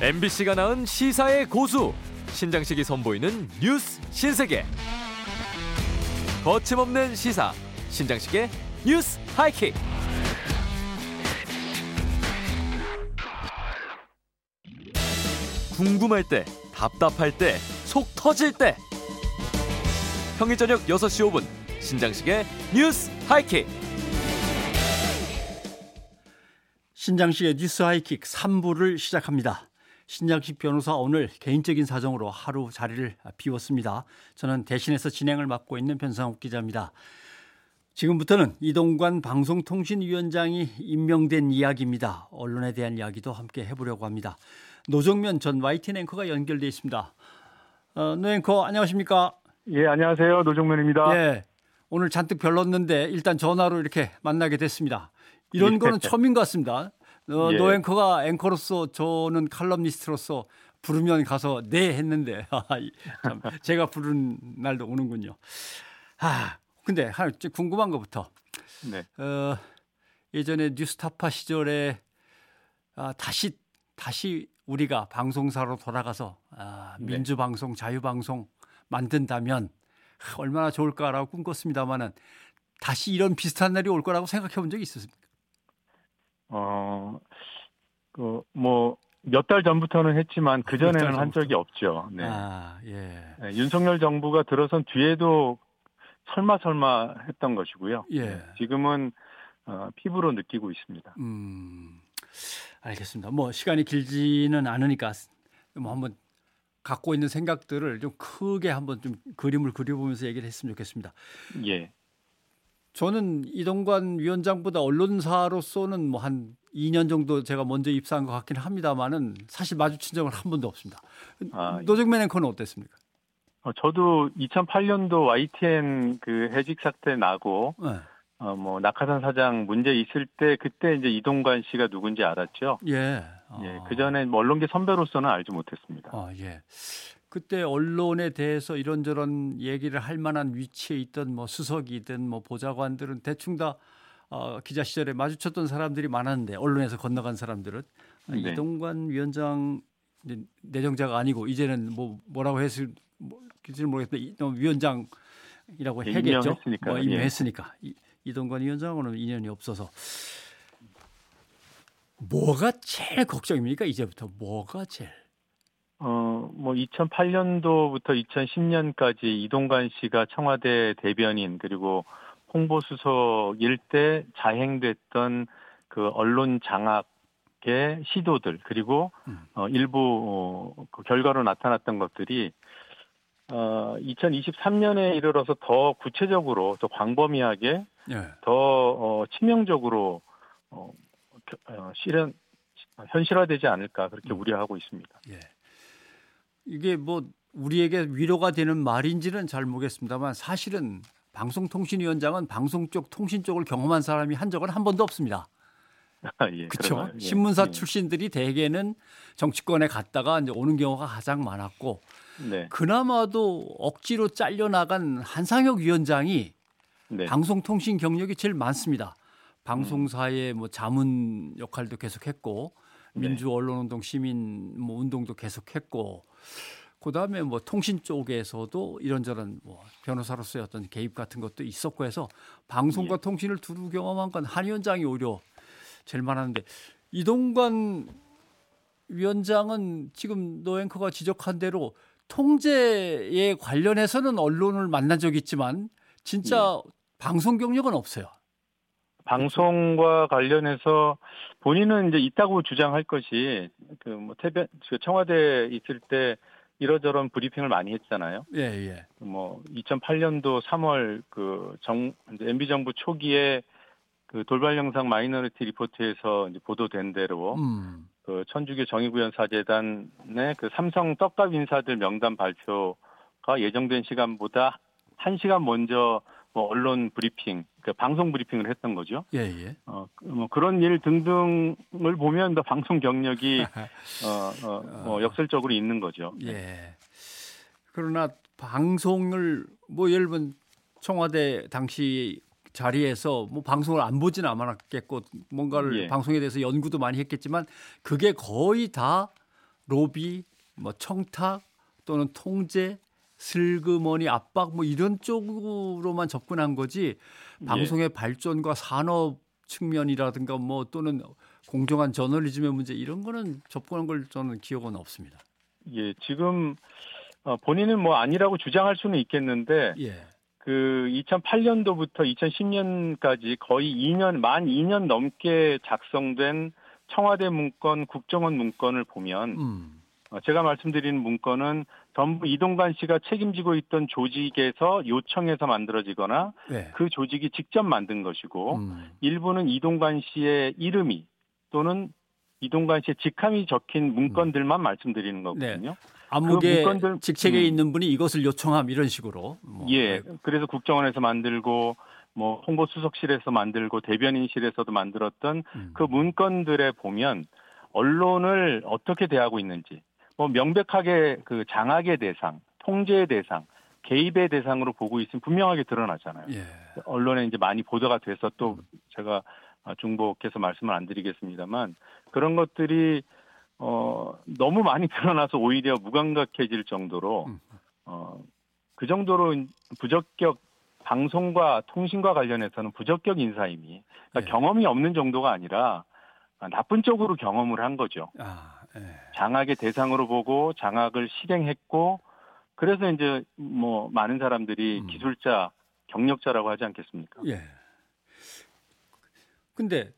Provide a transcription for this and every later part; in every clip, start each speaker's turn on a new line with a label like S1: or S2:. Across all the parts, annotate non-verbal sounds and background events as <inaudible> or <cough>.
S1: MBC가 낳은 시사의 고수. 신장식이 선보이는 뉴스 신세계. 거침없는 시사 신장식의 뉴스 하이킥. 궁금할 때 답답할 때 속 터질 때. 평일 저녁 6시 5분 신장식의 뉴스 하이킥.
S2: 신장식의 뉴스 하이킥 3부를 시작합니다. 신장식 변호사 오늘 개인적인 사정으로 하루 자리를 비웠습니다. 저는 대신해서 진행을 맡고 있는 변상욱 기자입니다. 지금부터는 이동관 방송통신위원장이 임명된 이야기입니다. 언론에 대한 이야기도 함께 해보려고 합니다. 노종면 전 YTN 앵커가 연결돼 있습니다. 어, 노 앵커 안녕하십니까?
S3: 예, 안녕하세요. 노종면입니다.
S2: 예. 오늘 잔뜩 별렀는데 일단 전화로 이렇게 만나게 됐습니다. 이런 예. 거는 처음인 것 같습니다. 어, 예. 노 앵커가 앵커로서 저는 칼럼니스트로서 부르면 가서 네 했는데 <laughs> 참 제가 부른 날도 오는군요. 아 근데 하나 궁금한 것부터 네. 어, 예전에 뉴스타파 시절에 아, 다시 다시 우리가 방송사로 돌아가서 아, 네. 민주방송, 자유방송 만든다면 얼마나 좋을까라고 꿈꿨습니다만은 다시 이런 비슷한 날이 올 거라고 생각해 본 적이 있었습니까?
S3: 어, 그, 뭐, 몇 달 전부터는 했지만 그전에는 한 적이 없죠. 네. 아, 예. 네, 윤석열 정부가 들어선 뒤에도 설마 설마 했던 것이고요. 예. 네, 지금은 어, 피부로 느끼고 있습니다. 음.
S2: 알겠습니다. 뭐 시간이 길지는 않으니까 뭐 한번 갖고 있는 생각들을 좀 크게 한번 좀 그림을 그려보면서 얘기를 했으면 좋겠습니다. 예. 저는 이동관 위원장보다 언론사로서는 뭐 한 2년 정도 제가 먼저 입사한 것 같긴 합니다만은 사실 마주친 적은 한 번도 없습니다. 아, 예. 노정면 앵커는 어땠습니까?
S3: 어, 저도 2008년도 YTN 그 해직 사태 나고 네. 어, 뭐 낙하산 사장 문제 있을 때 그때 이제 이동관 씨가 누군지 알았죠. 예. 아. 예. 그 전에 뭐 언론계 선배로서는 알지 못했습니다. 아, 예.
S2: 그때 언론에 대해서 이런저런 얘기를 할 만한 위치에 있던 뭐 수석이든 뭐 보좌관들은 대충 다 어, 기자 시절에 마주쳤던 사람들이 많았는데 언론에서 건너간 사람들은 네. 이동관 위원장 내정자가 아니고 이제는 뭐 뭐라고 했을 뭐지 모르겠는데 위원장이라고 네, 해겠죠. 뭐 임명했으니까. 예. 이동관 위원장하고는 인연이 없어서 뭐가 제일 걱정입니까? 이제부터 뭐가 제일?
S3: 어, 뭐 2008년도부터 2010년까지 이동관 씨가 청와대 대변인 그리고 홍보수석일 때 자행됐던 그 언론 장악의 시도들 그리고 음. 어, 일부 어, 그 결과로 나타났던 것들이 어, 2023년에 이르러서 더 구체적으로 더 광범위하게 예. 더 어, 치명적으로 어, 어, 실현 현실화되지 않을까 그렇게 음. 우려하고 있습니다. 예.
S2: 이게 뭐 우리에게 위로가 되는 말인지는 잘 모르겠습니다만 사실은 방송통신위원장은 방송 쪽 통신 쪽을 경험한 사람이 한 적은 한 번도 없습니다. 아, 예, 그렇죠. 예, 신문사 예. 출신들이 대개는 정치권에 갔다가 이제 오는 경우가 가장 많았고 네. 그나마도 억지로 잘려 나간 한상혁 위원장이 네. 방송통신 경력이 제일 많습니다. 방송사의 뭐 자문 역할도 계속했고 네. 민주 언론운동 시민 뭐 운동도 계속했고 그다음에 뭐 통신 쪽에서도 이런저런 뭐 변호사로서의 어떤 개입 같은 것도 있었고 해서 방송과 예. 통신을 두루 경험한 건 한 위원장이 오히려 제일 많았는데 이동관 위원장은 지금 노앵커가 지적한 대로 통제에 관련해서는 언론을 만난 적이 있지만 진짜 예. 방송 경력은 없어요.
S3: 방송과 관련해서 본인은 이제 있다고 주장할 것이 그 뭐 대변 그 청와대에 있을 때 이러저런 브리핑을 많이 했잖아요. 예, 예. 뭐 2008년도 3월 그정 MB 정부 초기에 그 돌발 영상 Minority Report에서 이제 보도된 대로 음. 그 천주교 정의구현 사제단의 그 삼성 떡값 인사들 명단 발표가 예정된 시간보다 1시간 먼저 뭐 언론 브리핑, 그 방송 브리핑을 했던 거죠. 예, 예. 어, 뭐 그런 일 등등을 보면 더 방송 경력이 <laughs> 어, 어, 뭐 역설적으로 있는 거죠. 예.
S2: 그러나 방송을 뭐 예를 들면 청와대 당시 자리에서 뭐 방송을 안 보지는 않았겠고 뭔가를 예. 방송에 대해서 연구도 많이 했겠지만 그게 거의 다 로비, 뭐 청탁 또는 통제, 슬그머니 압박 뭐 이런 쪽으로만 접근한 거지 예. 방송의 예. 발전과 산업 측면이라든가 뭐 또는 공정한 저널리즘의 문제 이런 거는 접근한 걸 저는 기억은 없습니다.
S3: 예, 지금 어, 본인은 뭐 아니라고 주장할 수는 있겠는데 예. 그 2008년도부터 2010년까지 거의 2년 만 2년 넘게 작성된 청와대 문건, 국정원 문건을 보면 음. 어, 제가 말씀드린 문건은 전부 이동관 씨가 책임지고 있던 조직에서 요청해서 만들어지거나 네. 그 조직이 직접 만든 것이고 음. 일부는 이동관 씨의 이름이 또는 이동관 씨의 직함이 적힌 문건들만 음. 말씀드리는 거거든요. 네.
S2: 암묵의 그 문건들, 직책에 음. 있는 분이 이것을 요청함 이런 식으로.
S3: 뭐. 예. 그래서 국정원에서 만들고 뭐 홍보수석실에서 만들고 대변인실에서도 만들었던 음. 그 문건들에 보면 언론을 어떻게 대하고 있는지 뭐 명백하게 그 장악의 대상, 통제의 대상, 개입의 대상으로 보고 있으면 분명하게 드러나잖아요. 예. 언론에 이제 많이 보도가 돼서 또 음. 제가 중복해서 말씀을 안 드리겠습니다만 그런 것들이 어 너무 많이 <laughs> 드러나서 오히려 무감각해질 정도로 음. 어그 정도로 부적격 방송과 통신과 관련해서는 부적격 인사임이 그러니까 예. 경험이 없는 정도가 아니라 나쁜 쪽으로 경험을 한 거죠. 아. 예. 장악의 대상으로 보고 장악을 실행했고 그래서 이제 뭐 많은 사람들이 음. 기술자, 경력자라고 하지 않겠습니까? 예.
S2: 근데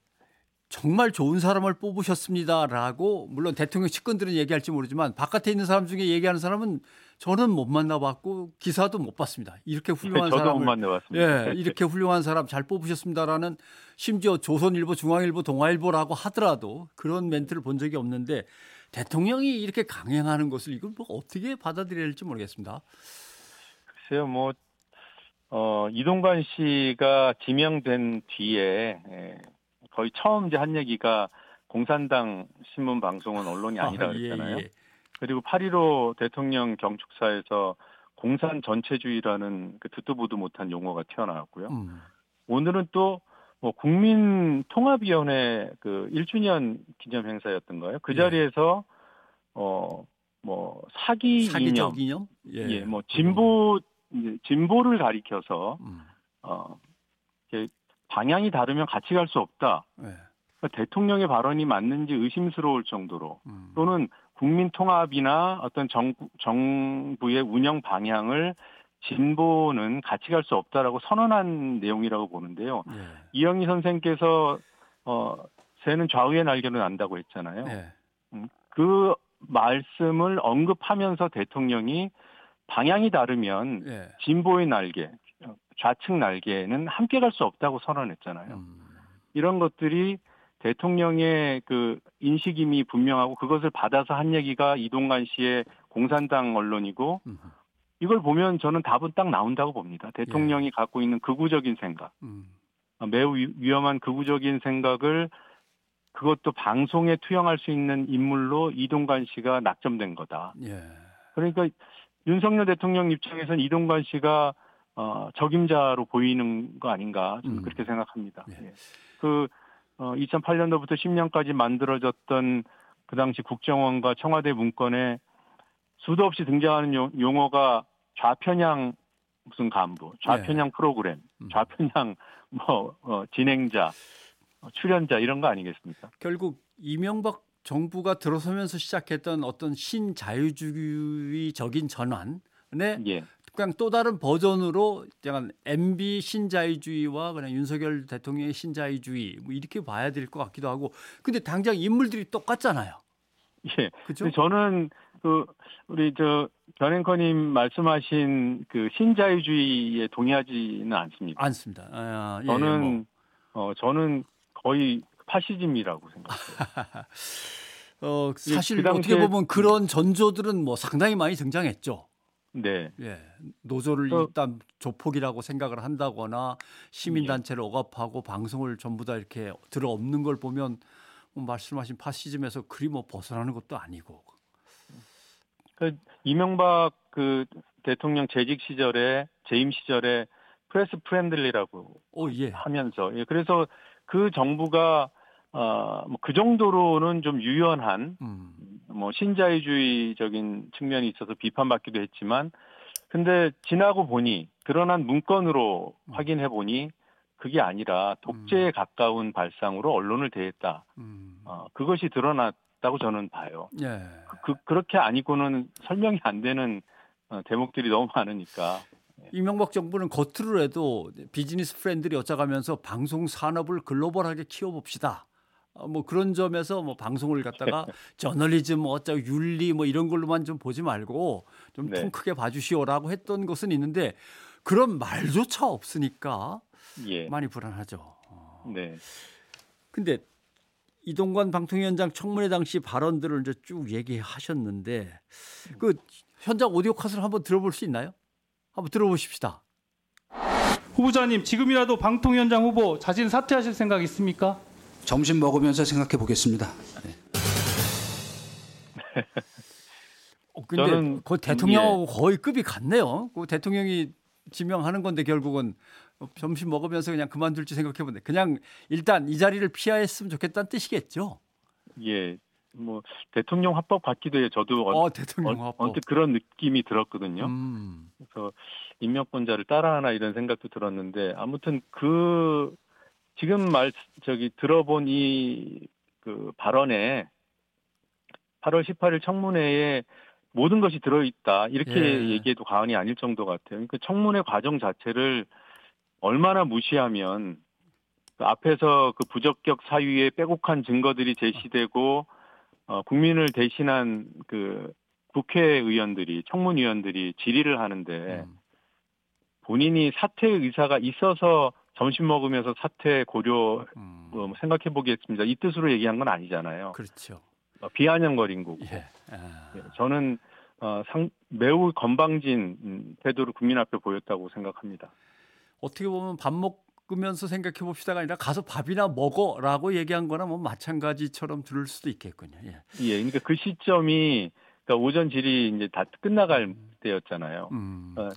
S2: 정말 좋은 사람을 뽑으셨습니다라고 물론 대통령 측근들은 얘기할지 모르지만 바깥에 있는 사람 중에 얘기하는 사람은 저는 못 만나봤고 기사도 못 봤습니다. 이렇게 훌륭한
S3: 저도
S2: 사람을
S3: 못 만나봤습니다.
S2: 예, 이렇게 훌륭한 사람 잘 뽑으셨습니다라는 심지어 조선일보, 중앙일보, 동아일보라고 하더라도 그런 멘트를 본 적이 없는데 대통령이 이렇게 강행하는 것을 이걸 뭐 어떻게 받아들여야 할지 모르겠습니다.
S3: 글쎄요, 뭐 어, 이동관 씨가 지명된 뒤에 예, 거의 처음 이제 한 얘기가 공산당 신문 방송은 언론이 아, 아니라 그랬잖아요. 아, 예, 예. 그리고 8.15 대통령 경축사에서 공산 전체주의라는 그 듣도 보도 못한 용어가 튀어나왔고요. 음. 오늘은 또 뭐 국민 통합위원회 그 1주년 기념 행사였던가요? 그 예. 자리에서 예. 어, 어뭐 사기
S2: 사기적 이념,
S3: 이념? 예. 예, 뭐 진보 진보를 가리켜서 음. 어 방향이 다르면 같이 갈 수 없다. 네. 그러니까 대통령의 발언이 맞는지 의심스러울 정도로 음. 또는 국민 통합이나 어떤 정, 정부의 운영 방향을 진보는 같이 갈 수 없다라고 선언한 내용이라고 보는데요. 네. 이영희 선생께서 어 새는 좌우의 날개로 난다고 했잖아요. 네. 음, 그 말씀을 언급하면서 대통령이 방향이 다르면 네. 진보의 날개, 좌측 날개는 함께 갈 수 없다고 선언했잖아요. 음. 이런 것들이 대통령의 그 인식임이 분명하고 그것을 받아서 한 얘기가 이동관 씨의 공산당 언론이고 음. 이걸 보면 저는 답은 딱 나온다고 봅니다. 대통령이 예. 갖고 있는 극우적인 생각, 음. 매우 위험한 극우적인 생각을 그것도 방송에 투영할 수 있는 인물로 이동관 씨가 낙점된 거다. 예. 그러니까 윤석열 대통령 입장에서는 이동관 씨가 어, 적임자로 보이는 거 아닌가 저는 음. 그렇게 생각합니다. 네. 예. 그 어, 2008년도부터 10년까지 만들어졌던 그 당시 국정원과 청와대 문건에 수도 없이 등장하는 용, 어가 좌편향 무슨 간부, 좌편향 네. 프로그램, 음. 좌편향 <laughs> 뭐 어, 진행자, 어, 출연자 이런 거 아니겠습니까?
S2: 결국 이명박 정부가 들어서면서 시작했던 어떤 신자유주의적인 전환에 예. 그냥 또 다른 버전으로 약간 MB 신자유주의와 그냥 윤석열 대통령의 신자유주의 뭐 이렇게 봐야 될 것 같기도 하고 근데 당장 인물들이 똑같잖아요.
S3: 예. 그죠? 저는 그 우리 저 변행커님 말씀하신 그 신자유주의에 동의하지는 않습니다.
S2: 않습니다. 아,
S3: 예, 저는 뭐. 어 저는 거의 파시즘이라고 생각해요. <laughs>
S2: 어 사실 그 어떻게 보면 그런 전조들은 뭐 상당히 많이 등장했죠.
S3: 네.
S2: 예. 노조를 또, 일단 조폭이라고 생각을 한다거나 시민단체를 예. 억압하고 방송을 전부 다 이렇게 들어엎는 걸 보면 뭐 말씀하신 파시즘에서 그리 뭐 벗어나는 것도 아니고.
S3: 그 이명박 그 대통령 재직 시절에 재임 시절에 press friendly라고 오, 예. 하면서 예. 그래서 그 정부가 어그 뭐 정도로는 좀 유연한 음. 뭐 신자유주의적인 측면이 있어서 비판받기도 했지만 근데 지나고 보니 드러난 문건으로 음. 확인해 보니 그게 아니라 독재에 음. 가까운 발상으로 언론을 대했다. 음. 어, 그것이 드러났다고 저는 봐요. 예. 그, 그, 렇게 아니고는 설명이 안 되는 어, 대목들이 너무 많으니까.
S2: 예. 이명박 정부는 겉으로라도 비즈니스 프렌들이 어쩌가면서 방송 산업을 글로벌하게 키워봅시다. 어, 뭐 그런 점에서 뭐 방송을 갖다가 <laughs> 저널리즘 뭐 어쩌고 윤리 뭐 이런 걸로만 좀 보지 말고 좀통 네. 크게 봐주시오라고 했던 것은 있는데 그런 말조차 없으니까 예. 많이 불안하죠. 어. 네. 근데 이동관 방통위원장 청문회 당시 발언들을 이제 쭉 얘기하셨는데 그 현장 오디오 컷을 한번 들어볼 수 있나요? 한번 들어보십시다.
S4: 후보자님 지금이라도 방통위원장 후보 자진 사퇴하실 생각 있습니까?
S5: 점심 먹으면서 생각해 보겠습니다. 네. <laughs>
S2: 어, 근데 저는, 그 대통령하고 예. 거의 급이 같네요. 그 대통령이 지명하는 건데 결국은 점심 먹으면서 그냥 그만둘지 생각해 보네. 그냥 일단 이 자리를 피하였으면 좋겠다는 뜻이겠죠.
S3: 예. 뭐 대통령 화법 같기도 해요. 저도
S2: 어, 대통령 화법.
S3: 언뜻 그런 느낌이 들었거든요. 음. 그래서 임명권자를 따라하나 이런 생각도 들었는데 아무튼 그 지금 말 저기 들어본 이 그 발언에 8월 18일 청문회에 모든 것이 들어있다 이렇게 예. 얘기해도 과언이 아닐 정도 같아요. 그 청문회 과정 자체를 얼마나 무시하면 그 앞에서 그 부적격 사유에 빼곡한 증거들이 제시되고 어, 국민을 대신한 그 국회의원들이 청문위원들이 질의를 하는데 음. 본인이 사퇴 의사가 있어서 점심 먹으면서 사퇴 고려 음. 어, 뭐 생각해 보겠습니다. 이 뜻으로 얘기한 건 아니잖아요.
S2: 그렇죠.
S3: 어, 비아냥거린 거고. 예. 아. 예, 저는 어, 상, 매우 건방진 음, 태도를 국민 앞에 보였다고 생각합니다.
S2: 어떻게 보면 밥 먹으면서 생각해 봅시다가 아니라 가서 밥이나 먹어라고 얘기한 거나 뭐 마찬가지처럼 들을 수도 있겠군요. 예.
S3: 예, 그러니까 그 시점이 그러니까 오전 질의 이제 다 끝나갈 음. 때였잖아요. 음. 어,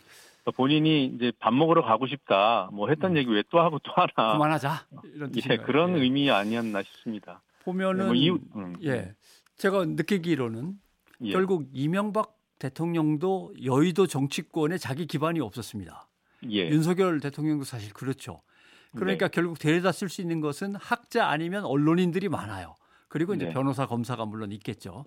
S3: 본인이 이제 밥 먹으러 가고 싶다 뭐 했던 음. 얘기 왜 또 하고 또 하나
S2: 그만하자 이런
S3: 예, 그런 예. 의미 아니었나 싶습니다.
S2: 보면은 네, 뭐 이유, 음. 예 제가 느끼기로는 예. 결국 이명박 대통령도 여의도 정치권에 자기 기반이 없었습니다. 예. 윤석열 대통령도 사실 그렇죠. 그러니까 네. 결국 데려다 쓸 수 있는 것은 학자 아니면 언론인들이 많아요. 그리고 이제 네. 변호사 검사가 물론 있겠죠.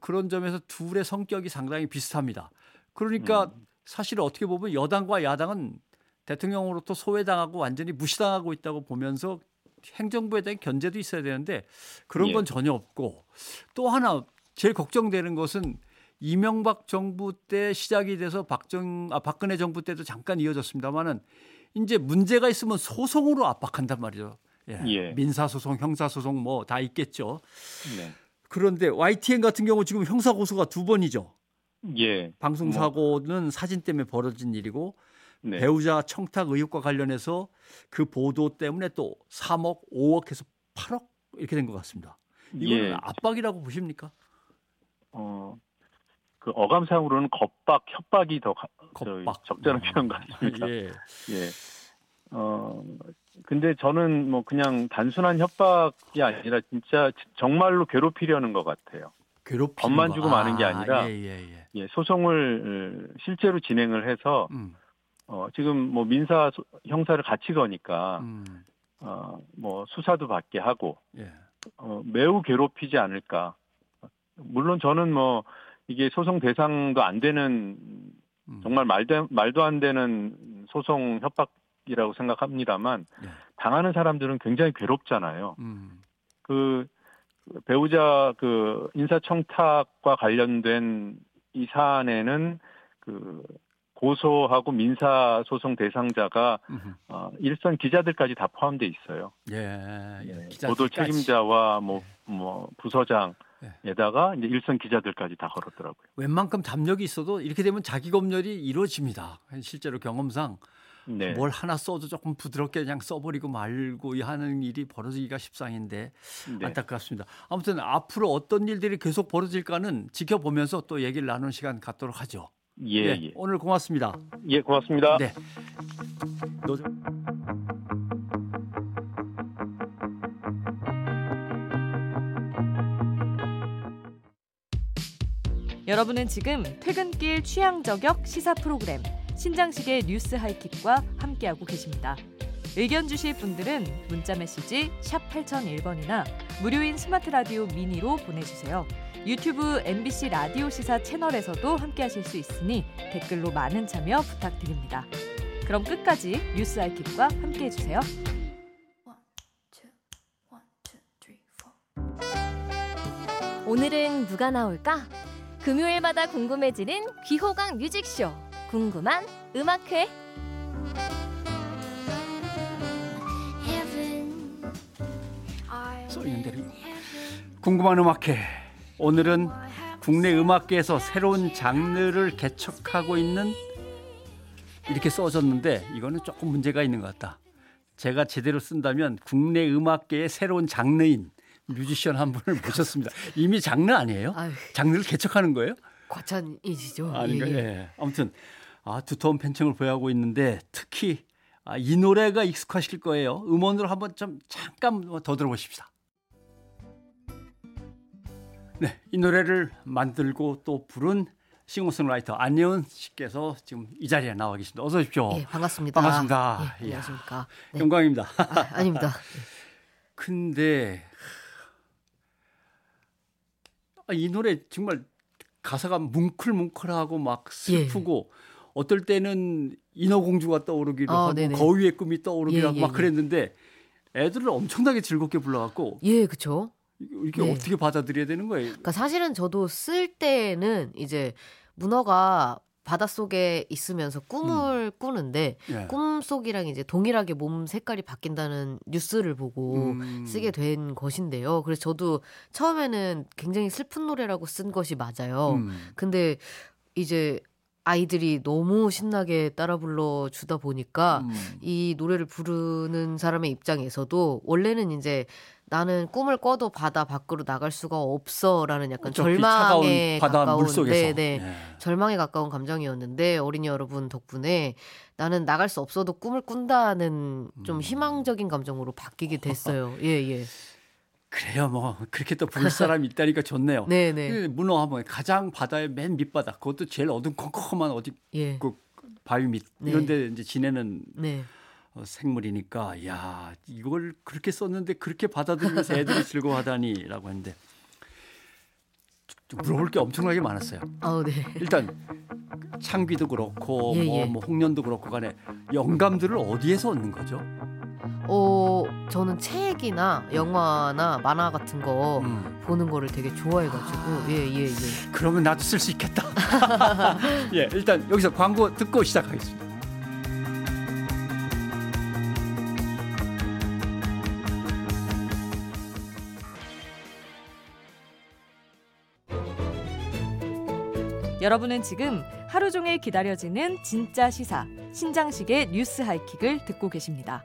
S2: 그런 점에서 둘의 성격이 상당히 비슷합니다. 그러니까 음. 사실 어떻게 보면 여당과 야당은 대통령으로부터 소외당하고 완전히 무시당하고 있다고 보면서 행정부에 대한 견제도 있어야 되는데 그런 건 예. 전혀 없고 또 하나 제일 걱정되는 것은 이명박 정부 때 시작이 돼서 박정 아 박근혜 정부 때도 잠깐 이어졌습니다만은 이제 문제가 있으면 소송으로 압박한단 말이죠. 예. 예. 민사 소송, 형사 소송 뭐 다 있겠죠. 네. 그런데 YTN 같은 경우 지금 형사 고소가 두 번이죠. 예. 방송 뭐. 사고는 뭐. 사진 때문에 벌어진 일이고 네. 배우자 청탁 의혹과 관련해서 그 보도 때문에 또 3억, 5억해서 8억 이렇게 된 것 같습니다. 이거는 예. 압박이라고 보십니까?
S3: 어, 그 어감상으로는 겁박, 협박이 더 겁박. 적절한 아, 표현 같습니다. 예. <laughs> 예. 어, 근데 저는 뭐 그냥 단순한 협박이 아니라 진짜 정말로 괴롭히려는 것 같아요.
S2: 괴롭히는
S3: 겁만 주고 아, 마는 게 아니라 예, 예, 예. 예, 소송을 실제로 진행을 해서 음. 어, 지금 뭐 민사 소, 형사를 같이 거니까 음. 어, 뭐 수사도 받게 하고 예. 어, 매우 괴롭히지 않을까. 물론 저는 뭐 이게 소송 대상도 안 되는 음. 정말 말도 말도 안 되는 소송 협박이라고 생각합니다만 예. 당하는 사람들은 굉장히 괴롭잖아요. 음. 그 배우자 그 인사청탁과 관련된 이 사안에는 그 고소하고 민사 소송 대상자가 어, 일선 기자들까지 다 포함돼 있어요. 예, 예. 예. 보도 책임자와 뭐뭐 예. 뭐 부서장 에다가 이제 일선 기자들까지 다 걸었더라고요.
S2: 웬만큼 담력이 있어도 이렇게 되면 자기 검열이 이루어집니다. 실제로 경험상 네. 뭘 하나 써도 조금 부드럽게 그냥 써버리고 말고 하는 일이 벌어지기가 십상인데 네. 안타깝습니다. 아무튼 앞으로 어떤 일들이 계속 벌어질까는 지켜보면서 또 얘기를 나누는 시간 갖도록 하죠. 예, 예. 예. 오늘 고맙습니다.
S3: 예, 고맙습니다. 네.
S6: 여러분은 지금 퇴근길 취향 저격 시사 프로그램 신장식의 뉴스 하이킥과 함께하고 계십니다. 의견 주실 분들은 문자 메시지 샵 8001번이나 무료인 스마트 라디오 미니로 보내주세요. 유튜브 MBC 라디오 시사 채널에서도 함께하실 수 있으니 댓글로 많은 참여 부탁드립니다. 그럼 끝까지 뉴스 하이킥과 함께해 주세요.
S7: 오늘은 누가 나올까? 금요일마다 궁금해지는 귀호강 뮤직쇼 궁금한 음악회
S2: 대로 궁금한 음악회 오늘은 국내 음악계에서 새로운 장르를 개척하고 있는 이렇게 써졌는데 이거는 조금 문제가 있는 것 같다. 제가 제대로 쓴다면 국내 음악계의 새로운 장르인 뮤지션 한 분을 <laughs> 모셨습니다. 이미 장르 아니에요? 장르를 개척하는 거예요?
S8: 과찬이시죠.
S2: 아닌가? 예. 예. 아무튼 아, 두터운 팬층을 보유하고 있는데 특히 아, 이 노래가 익숙하실 거예요. 음원으로 한번 좀 잠깐 더 들어보십시다. 네, 이 노래를 만들고 또 부른 싱어송라이터 안예은 씨께서 지금 이 자리에 나와 계십니다. 어서 오십시오.
S8: 예, 반갑습니다.
S2: 반갑습니다.
S8: 예, 안녕하십니까.
S2: 네. 영광입니다.
S8: 아, 닙니다
S2: 근데 아, 이 노래 정말 가사가 뭉클뭉클하고 막 슬프고 예. 어떨 때는 인어공주가 떠오르기도 아, 하고 네네. 거위의 꿈이 떠오르기도 예, 하고 예, 막 예. 그랬는데 애들을 엄청나게 즐겁게 불러갖고
S8: 예, 그렇죠.
S2: 이게 네. 어떻게 받아들여야 되는 거예요?
S8: 그러니까 사실은 저도 쓸 때는 이제 문어가 바닷속에 있으면서 꿈을 음. 꾸는데 예. 꿈속이랑 이제 동일하게 몸 색깔이 바뀐다는 뉴스를 보고 음. 쓰게 된 것인데요. 그래서 저도 처음에는 굉장히 슬픈 노래라고 쓴 것이 맞아요. 음. 근데 이제 아이들이 너무 신나게 따라 불러 주다 보니까 음. 이 노래를 부르는 사람의 입장에서도 원래는 이제 나는 꿈을 꿔도 바다 밖으로 나갈 수가 없어라는 약간 절망에 가까운 네네 네. 절망에 가까운 감정이었는데 어린이 여러분 덕분에 나는 나갈 수 없어도 꿈을 꾼다는 좀 음. 희망적인 감정으로 바뀌게 됐어요. 예 예.
S2: 그래요, 뭐 그렇게 또 부를 <laughs> 사람이 있다니까 좋네요. 네네. 그 문어 한번 가장 바다의 맨 밑바닥, 그것도 제일 어둠컴컴한 어디 예. 그 바위 밑 네. 이런데 이제 지내는 네. 어, 생물이니까 야 이걸 그렇게 썼는데 그렇게 받아들이면서 <laughs> 애들이 즐거워하다니라고 했는데 물어볼 게 엄청나게 많았어요.
S8: 어, 네.
S2: 일단 창비도 그렇고 예, 뭐, 예. 뭐 홍련도 그렇고 간에 영감들을 어디에서 얻는 거죠?
S8: 어, 저는 책이나 영화나 만화 같은 거 음. 보는 거를 되게 좋아해가지고 예, 예, 예.
S2: 그러면 나도 쓸 수 있겠다. <laughs> 예, 일단 여기서 광고 듣고 시작하겠습니다.
S6: 여러분은 지금 하루 종일 기다려지는 진짜 시사 신장식의 뉴스 하이킥을 듣고 계십니다.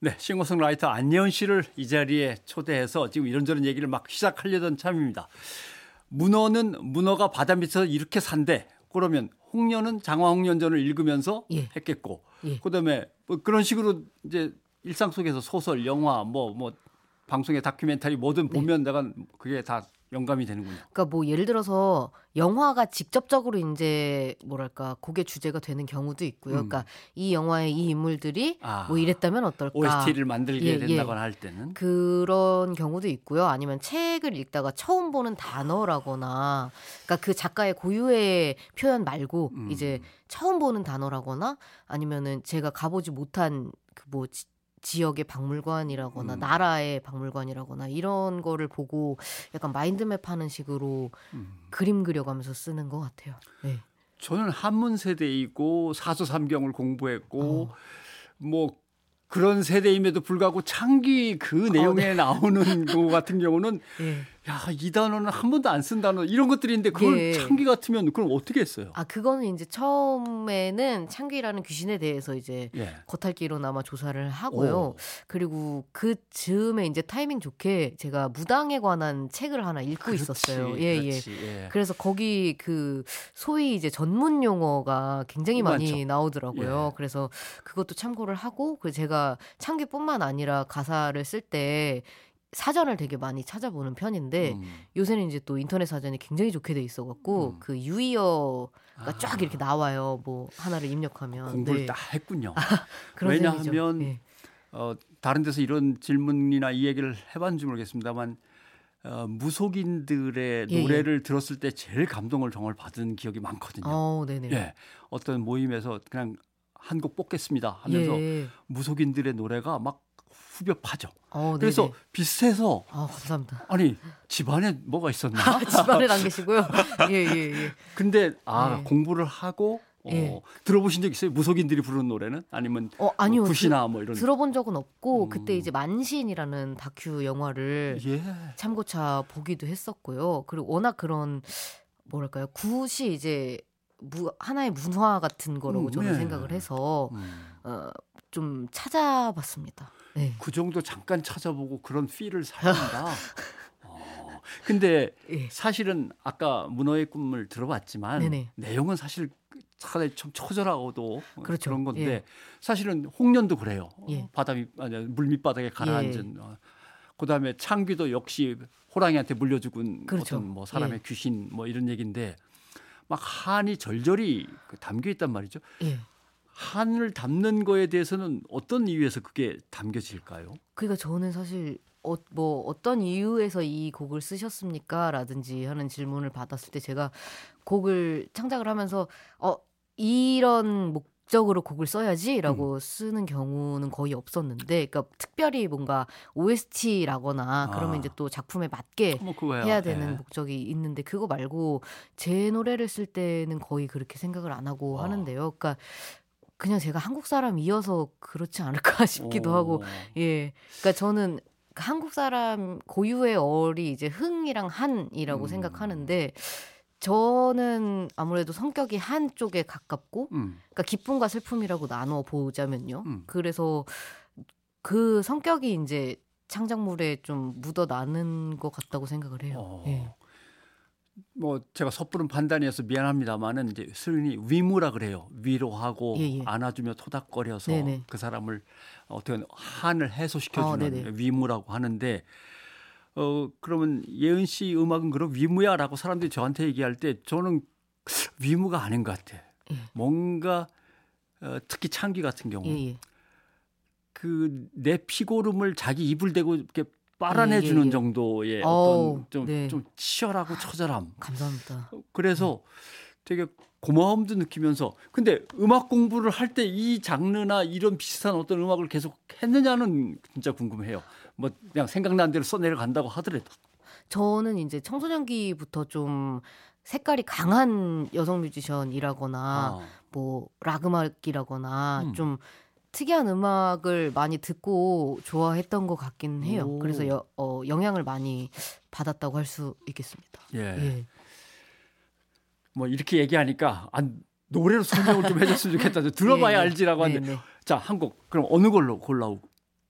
S2: 네, 싱어송라이터 안예은 씨를 이 자리에 초대해서 지금 이런저런 얘기를 막 시작하려던 참입니다. 문어는 문어가 바다 밑에서 이렇게 산대. 그러면 홍련은 장화홍련전을 읽으면서 예. 했겠고, 예. 그다음에 뭐 그런 식으로 이제 일상 속에서 소설, 영화, 뭐, 뭐, 방송의 다큐멘터리 뭐든 네. 보면 네. 내가 그게 다 영감이 되는군요.
S8: 그러니까 뭐 예를 들어서 영화가 직접적으로 이제 뭐랄까 곡의 주제가 되는 경우도 있고요. 음. 그러니까 이 영화의 이 인물들이 아, 뭐 이랬다면 어떨까?
S2: OST를 만들게 예, 예. 된다거나 예. 할 때는
S8: 그런 경우도 있고요. 아니면 책을 읽다가 처음 보는 단어라거나 그러니까 그 작가의 고유의 표현 말고 음. 이제 처음 보는 단어라거나 아니면은 제가 가보지 못한 그뭐 지역의 박물관이라거나 음. 나라의 박물관이라거나 이런 거를 보고 약간 마인드맵 하는 식으로 음. 그림 그려가면서 쓰는 것 같아요. 네.
S2: 저는 한문 세대이고 사서삼경을 공부했고 어. 뭐 그런 세대임에도 불구하고 창기 그 내용에 어, 네. 나오는 <laughs> 거 같은 경우는 네. 야, 이 단어는 한 번도 안 쓴 단어 이런 것들인데 그걸 예. 창귀 같으면 그럼 어떻게 했어요?
S8: 아, 그거는 이제 처음에는 창귀라는 귀신에 대해서 이제 예. 겉핥기로 나마 조사를 하고요. 오. 그리고 그 즈음에 이제 타이밍 좋게 제가 무당에 관한 책을 하나 읽고 그렇지, 있었어요. 예, 예, 예. 그래서 거기 그 소위 이제 전문 용어가 굉장히 많이 많죠. 나오더라고요. 예. 그래서 그것도 참고를 하고 그 제가 창귀뿐만 아니라 가사를 쓸때 사전을 되게 많이 찾아보는 편인데 음. 요새는 이제 또 인터넷 사전이 굉장히 좋게 돼 있어갖고 음. 그 유의어가 아. 쫙 이렇게 나와요. 뭐 하나를 입력하면
S2: 공부를 네. 다 했군요. <laughs> 왜냐하면 네. 어, 다른 데서 이런 질문이나 이 얘기를 해봤는지 모르겠습니다만 어, 무속인들의 예, 예. 노래를 예. 들었을 때 제일 감동을 정말 받은 기억이 많거든요. 어, 네네. 예, 어떤 모임에서 그냥 한 곡 뽑겠습니다 하면서 예. 무속인들의 노래가 막 후벼 파죠. 어, 그래서 비슷해서
S8: 아, 감사합니다.
S2: 아니 집안에 뭐가 있었나?
S8: 아, 집안에 안 계시고요. 예예 예, 예.
S2: 근데 아 예. 공부를 하고 어, 예. 들어보신 적 있어요? 무속인들이 부르는 노래는 아니면 어, 아니요. 뭐 굿이나 뭐 이런
S8: 들어본 적은 없고 음. 그때 이제 만신이라는 다큐 영화를 예. 참고차 보기도 했었고요. 그리고 워낙 그런 뭐랄까요 굿이 이제 무, 하나의 문화 같은 거라고 음, 저는 네. 생각을 해서 음. 어, 좀 찾아봤습니다.
S2: 네. 그 정도 잠깐 찾아보고 그런 필을 살린다. <laughs> 어, 근데 네. 사실은 아까 문어의 꿈을 들어봤지만 네네. 내용은 사실 차라리 좀 처절하고도 그렇죠. 그런 건데 예. 사실은 홍련도 그래요. 예. 바다 밑 아니 물 밑바닥에 가라앉은. 예. 어. 그다음에 창귀도 역시 호랑이한테 물려 죽은 그렇죠. 어떤 뭐 사람의 예. 귀신 뭐 이런 얘기인데 막 한이 절절히 그 담겨 있단 말이죠. 예. 한을 담는 거에 대해서는 어떤 이유에서 그게 담겨질까요?
S8: 그러니까 저는 사실 어, 뭐 어떤 이유에서 이 곡을 쓰셨습니까? 라든지 하는 질문을 받았을 때 제가 곡을 창작을 하면서 어 이런 목 적으로 곡을 써야지라고 음. 쓰는 경우는 거의 없었는데, 그러니까 특별히 뭔가 OST라거나 아. 그러면 이제 또 작품에 맞게 뭐 해야 되는 네. 목적이 있는데 그거 말고 제 노래를 쓸 때는 거의 그렇게 생각을 안 하고 아. 하는데요. 그러니까 그냥 제가 한국 사람이어서 그렇지 않을까 <laughs> 싶기도 오. 하고 예 그러니까 저는 한국 사람 고유의 얼이 이제 흥이랑 한이라고 음. 생각하는데 저는 아무래도 성격이 한 쪽에 가깝고 음. 그러니까 기쁨과 슬픔이라고 나눠 보자면요 음. 그래서 그 성격이 이제 창작물에 좀 묻어 나는 것 같다고 생각을 해요. 어. 예.
S2: 뭐 제가 섣부른 판단이어서 미안합니다만은 이제 흔히 위무라 그래요. 위로하고 예, 예. 안아주며 토닥거려서 네네. 그 사람을 어떻게 한을 해소시켜주는 어, 위무라고 하는데 어 그러면 예은 씨 음악은 그럼 위무야라고 사람들이 저한테 얘기할 때 저는 위무가 아닌 것 같아. 예. 뭔가 어, 특히 창기 같은 경우 예, 예. 그내 피고름을 자기 입을 대고 이렇게 빨아내주는 예, 예, 예. 정도의 어떤 좀, 네. 좀 치열하고 처절함.
S8: 감사합니다.
S2: 그래서 되게 고마움도 느끼면서 근데 음악 공부를 할 때 이 장르나 이런 비슷한 어떤 음악을 계속 했느냐는 진짜 궁금해요. 뭐 그냥 생각난 대로 써내려 간다고 하더라도.
S8: 저는 이제 청소년기부터 좀 색깔이 강한 여성 뮤지션이라거나 아. 뭐 락 음악이라거나 음. 좀 특이한 음악을 많이 듣고 좋아했던 것 같긴 해요. 오. 그래서 여, 어, 영향을 많이 받았다고 할 수 있겠습니다. 예. 예.
S2: 뭐 이렇게 얘기하니까 안 노래로 설명을 좀 해줬으면 좋겠다. <laughs> 들어봐야 네, 네. 알지라고 하는데 네, 네. 자, 한 곡 그럼 어느 걸로 골라오?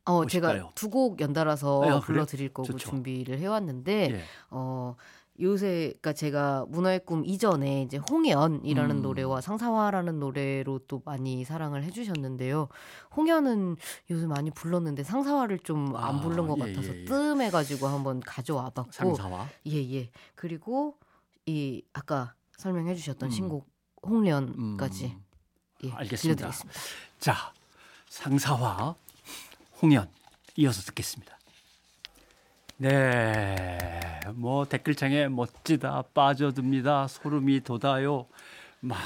S2: 어,
S8: 제가 두 곡 연달아서 아, 불러드릴 거고 좋죠. 준비를 해왔는데 예. 어 요새 그러니까 제가 문화의 꿈 이전에 이제 홍연이라는 음. 노래와 상사화라는 노래로 또 많이 사랑을 해주셨는데요. 홍연은 요새 많이 불렀는데 상사화를 좀안 아, 부른 것 예, 같아서 예, 예. 뜸해가지고 한번 가져와봤고
S2: 상사화
S8: 예예 예. 그리고 이 아까 설명해주셨던 음. 신곡 홍련까지 음. 예, 알겠습니다. 들려드리겠습니다.
S2: 자 상사화 홍연 이어서 듣겠습니다. 네, 뭐 댓글창에 멋지다, 빠져듭니다, 소름이 돋아요. 막.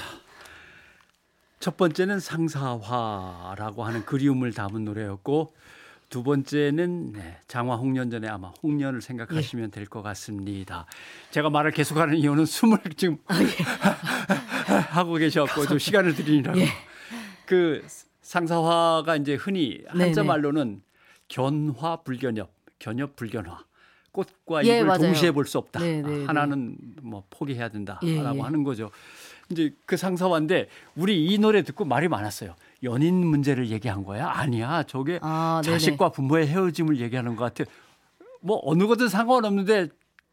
S2: 첫 번째는 상사화라고 하는 그리움을 담은 노래였고 두 번째는 네, 장화 홍련전에 아마 홍련을 생각하시면 예. 될것 같습니다. 제가 말을 계속하는 이유는 숨을 지금 아, 예. <laughs> 하고 계셔갖고 좀 시간을 드리느라고 예. 그 상사화가 이제 흔히 한자 말로는 견화 불견엽 견엽 불견화. 꽃과 예, 잎을 동시에 볼 수 없다. 네, 네, 하나는 뭐 포기해야 된다라고 예, 예. 하는 거죠. 이제 그 상사와인데 우리 이 노래 듣고 말이 많았어요. 연인 문제를 얘기한 거야? 아니야. 저게 아, 자식과 부모의 헤어짐을 얘기하는 것 같아. 뭐 어느 것든 상관없는데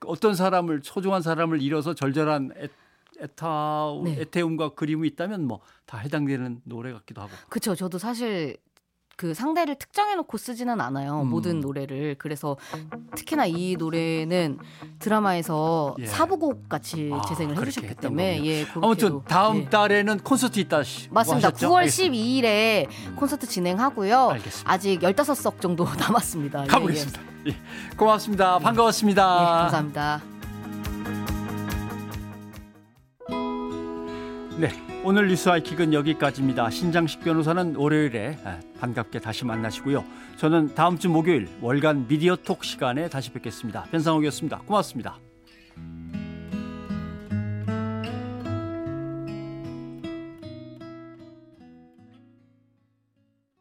S2: 어떤 사람을 소중한 사람을 잃어서 절절한 애, 애타 네. 애태움과 그림이 있다면 뭐 다 해당되는 노래 같기도 하고.
S8: 그렇죠. 저도 사실 그 상대를 특정해놓고 쓰지는 않아요. 음. 모든 노래를. 그래서 특히나 이 노래는 드라마에서 예. 사부곡 같이 아, 재생을 해주셨기 때문에 예,
S2: 아무튼 다음 예. 달에는 콘서트 있다.
S8: 맞습니다. 뭐 9월 12일에 음. 콘서트 진행하고요. 알겠습니다. 아직 15석 정도 <laughs> 남았습니다.
S2: 가보겠습니다. 예, 예. 고맙습니다. 반가웠습니다.
S8: 예, 감사합니다.
S2: 네, 오늘 뉴스 아이킥은 여기까지입니다. 신장식 변호사는 월요일에 아, 반갑게 다시 만나시고요. 저는 다음 주 목요일 월간 미디어 톡 시간에 다시 뵙겠습니다. 변상욱이었습니다. 고맙습니다.